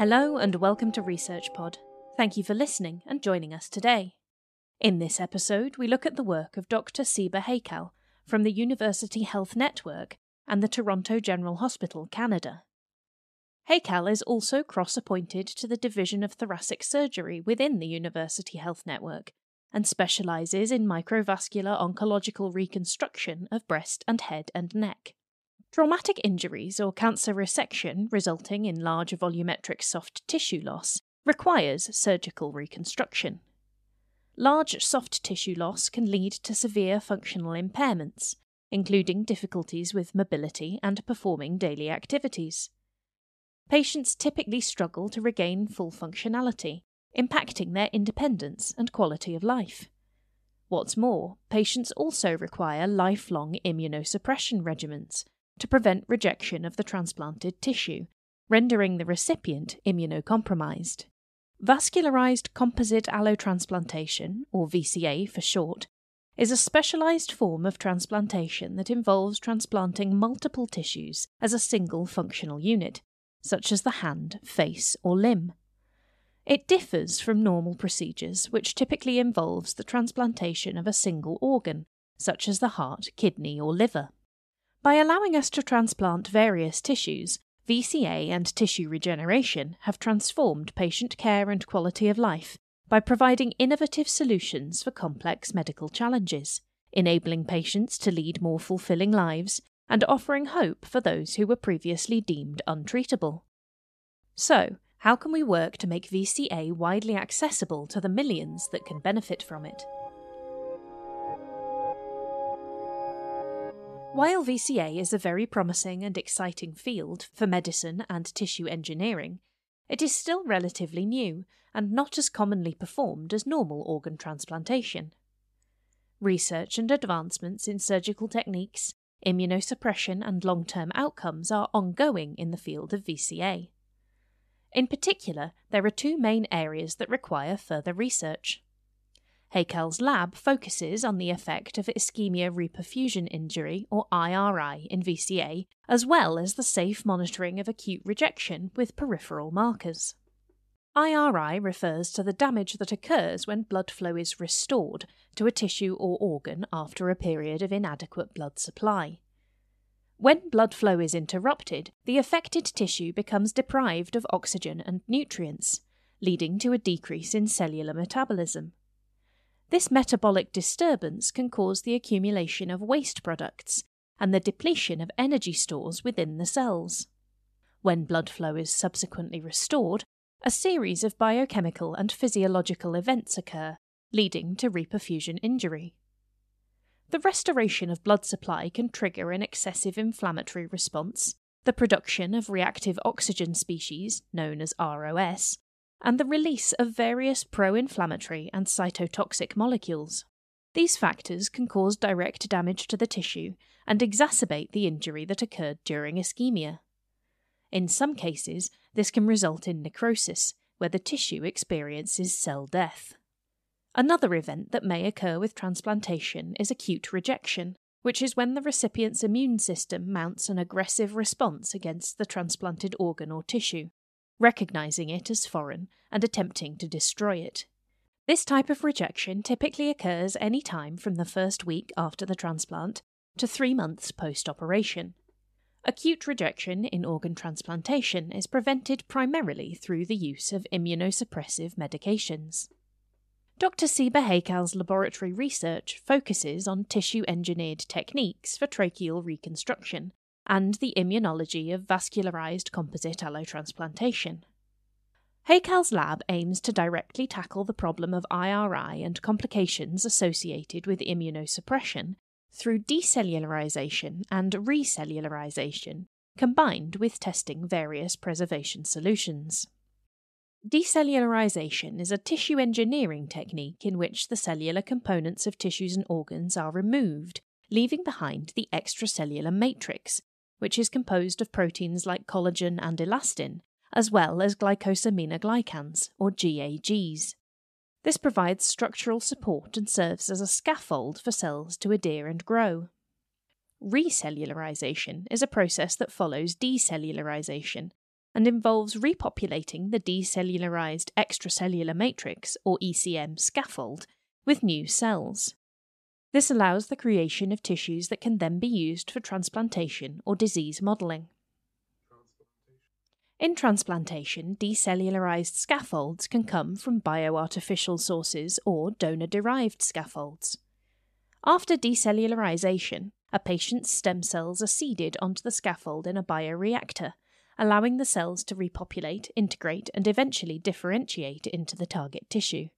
Hello and welcome to Research Pod. Thank you for listening and joining us today. In this episode, we look at the work of Dr. Siba Haykal from the University Health Network and the Toronto General Hospital, Canada. Haykal is also cross appointed to the Division of Thoracic Surgery within the University Health Network and specialises in microvascular oncological reconstruction of breast and head and neck. Traumatic injuries or cancer resection resulting in large volumetric soft tissue loss requires surgical reconstruction. Large soft tissue loss can lead to severe functional impairments, including difficulties with mobility and performing daily activities. Patients typically struggle to regain full functionality, impacting their independence and quality of life. What's more, patients also require lifelong immunosuppression regimens to prevent rejection of the transplanted tissue, rendering the recipient immunocompromised. Vascularized composite allotransplantation, or VCA for short, is a specialized form of transplantation that involves transplanting multiple tissues as a single functional unit, such as the hand, face, or limb. It differs from normal procedures, which typically involves the transplantation of a single organ, such as the heart, kidney, or liver. By allowing us to transplant various tissues, VCA and tissue regeneration have transformed patient care and quality of life by providing innovative solutions for complex medical challenges, enabling patients to lead more fulfilling lives, and offering hope for those who were previously deemed untreatable. So, how can we work to make VCA widely accessible to the millions that can benefit from it? While VCA is a very promising and exciting field for medicine and tissue engineering, it is still relatively new and not as commonly performed as normal organ transplantation. Research and advancements in surgical techniques, immunosuppression, and long term outcomes are ongoing in the field of VCA. In particular, there are two main areas that require further research. Haykal's lab focuses on the effect of ischemia reperfusion injury, or IRI, in VCA, as well as the safe monitoring of acute rejection with peripheral markers. IRI refers to the damage that occurs when blood flow is restored to a tissue or organ after a period of inadequate blood supply. When blood flow is interrupted, the affected tissue becomes deprived of oxygen and nutrients, leading to a decrease in cellular metabolism. This metabolic disturbance can cause the accumulation of waste products and the depletion of energy stores within the cells. When blood flow is subsequently restored, a series of biochemical and physiological events occur, leading to reperfusion injury. The restoration of blood supply can trigger an excessive inflammatory response, the production of reactive oxygen species, known as ROS, and the release of various pro inflammatory and cytotoxic molecules. These factors can cause direct damage to the tissue and exacerbate the injury that occurred during ischemia. In some cases, this can result in necrosis, where the tissue experiences cell death. Another event that may occur with transplantation is acute rejection, which is when the recipient's immune system mounts an aggressive response against the transplanted organ or tissue recognizing it as foreign and attempting to destroy it. This type of rejection typically occurs any time from the first week after the transplant to three months post operation. Acute rejection in organ transplantation is prevented primarily through the use of immunosuppressive medications. Dr. Siba Haykal's laboratory research focuses on tissue engineered techniques for tracheal reconstruction and the immunology of vascularized composite allotransplantation. Haykal's lab aims to directly tackle the problem of IRI and complications associated with immunosuppression through decellularization and recellularization, combined with testing various preservation solutions. Decellularization is a tissue engineering technique in which the cellular components of tissues and organs are removed, leaving behind the extracellular matrix, which is composed of proteins like collagen and elastin, as well as glycosaminoglycans, or GAGs. This provides structural support and serves as a scaffold for cells to adhere and grow. Recellularization is a process that follows decellularization and involves repopulating the decellularized extracellular matrix, or ECM, scaffold with new cells. This allows the creation of tissues that can then be used for transplantation or disease modelling. In transplantation, decellularized scaffolds can come from bioartificial sources or donor derived scaffolds. After decellularization, a patient's stem cells are seeded onto the scaffold in a bioreactor, allowing the cells to repopulate, integrate, and eventually differentiate into the target tissue.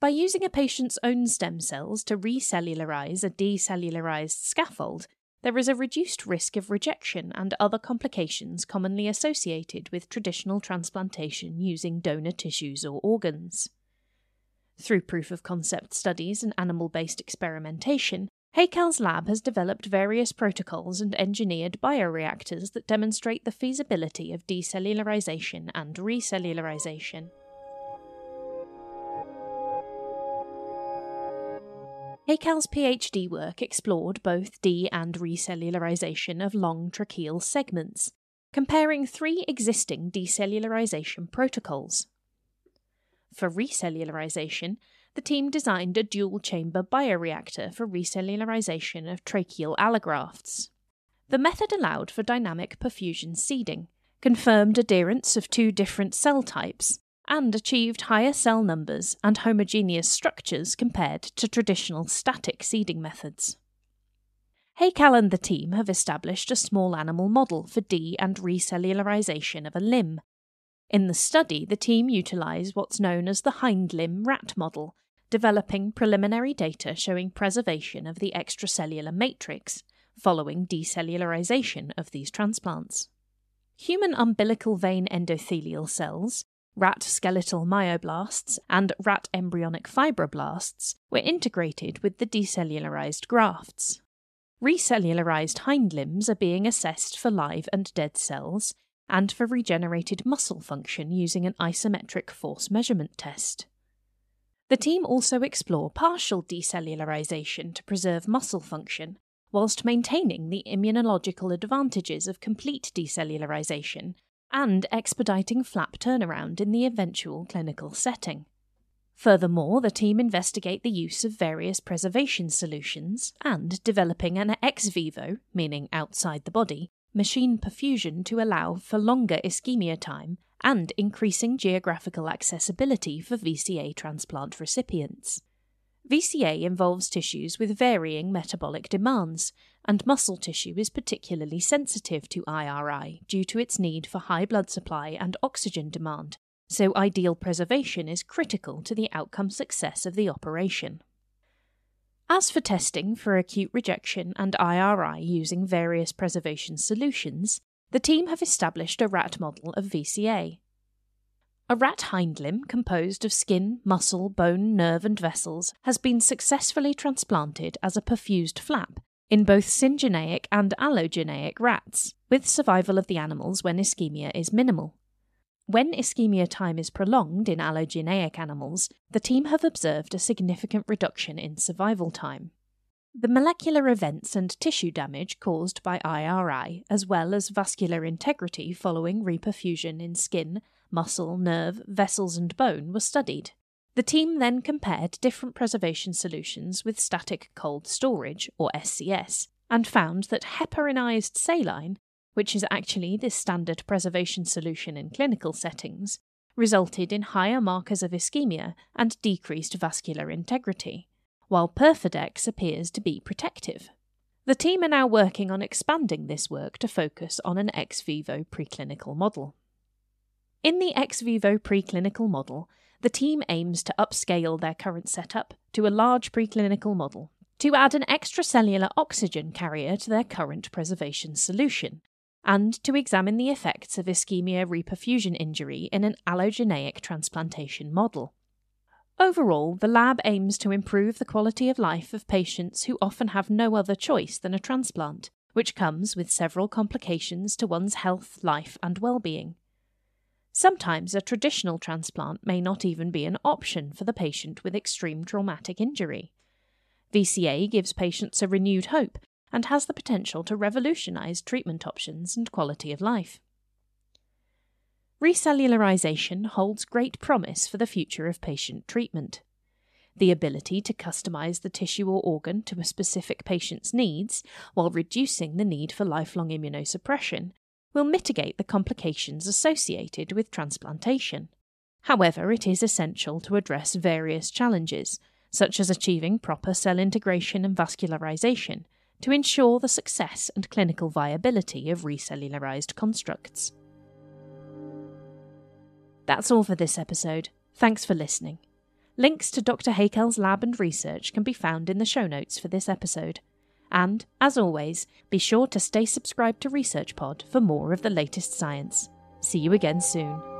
By using a patient's own stem cells to recellularize a decellularized scaffold, there is a reduced risk of rejection and other complications commonly associated with traditional transplantation using donor tissues or organs. Through proof of concept studies and animal based experimentation, Haykal's lab has developed various protocols and engineered bioreactors that demonstrate the feasibility of decellularization and recellularization. Haykal's PhD work explored both de and recellularization of long tracheal segments, comparing three existing decellularization protocols. For recellularization, the team designed a dual chamber bioreactor for recellularization of tracheal allografts. The method allowed for dynamic perfusion seeding, confirmed adherence of two different cell types, and achieved higher cell numbers and homogeneous structures compared to traditional static seeding methods. Haykal and the team have established a small animal model for de and recellularization of a limb. In the study, the team utilised what's known as the hind limb rat model, developing preliminary data showing preservation of the extracellular matrix following decellularization of these transplants. Human umbilical vein endothelial cells, rat skeletal myoblasts, and rat embryonic fibroblasts were integrated with the decellularized grafts. Recellularized hind limbs are being assessed for live and dead cells and for regenerated muscle function using an isometric force measurement test. The team also explore partial decellularization to preserve muscle function, whilst maintaining the immunological advantages of complete decellularization and expediting flap turnaround in the eventual clinical setting. Furthermore, the team investigate the use of various preservation solutions and developing an ex vivo, meaning outside the body, machine perfusion to allow for longer ischemia time and increasing geographical accessibility for VCA transplant recipients. VCA involves tissues with varying metabolic demands, and muscle tissue is particularly sensitive to IRI due to its need for high blood supply and oxygen demand, so ideal preservation is critical to the outcome success of the operation. As for testing for acute rejection and IRI using various preservation solutions, the team have established a rat model of VCA. A rat hind limb composed of skin, muscle, bone, nerve, and vessels has been successfully transplanted as a perfused flap in both syngeneic and allogeneic rats, with survival of the animals when ischemia is minimal. When ischemia time is prolonged in allogeneic animals, the team have observed a significant reduction in survival time. The molecular events and tissue damage caused by IRI, as well as vascular integrity following reperfusion in skin, muscle, nerve, vessels, and bone were studied. The team then compared different preservation solutions with static cold storage, or SCS, and found that heparinized saline, which is actually the standard preservation solution in clinical settings, resulted in higher markers of ischemia and decreased vascular integrity, while Perfadex appears to be protective. The team are now working on expanding this work to focus on an ex vivo preclinical model. In the ex vivo preclinical model, the team aims to upscale their current setup to a large preclinical model to add an extracellular oxygen carrier to their current preservation solution, and to examine the effects of ischemia reperfusion injury in an allogeneic transplantation model. Overall, the lab aims to improve the quality of life of patients who often have no other choice than a transplant, which comes with several complications to one's health, life, and well-being. Sometimes a traditional transplant may not even be an option for the patient with extreme traumatic injury. VCA gives patients a renewed hope and has the potential to revolutionise treatment options and quality of life. recellularization holds great promise for the future of patient treatment. The ability to customize the tissue or organ to a specific patient's needs while reducing the need for lifelong immunosuppression will mitigate the complications associated with transplantation. However, it is essential to address various challenges, such as achieving proper cell integration and vascularization, to ensure the success and clinical viability of recellularized constructs. That's all for this episode. Thanks for listening. Links to Dr. Haykal's lab and research can be found in the show notes for this episode. And, as always, be sure to stay subscribed to ResearchPod for more of the latest science. See you again soon.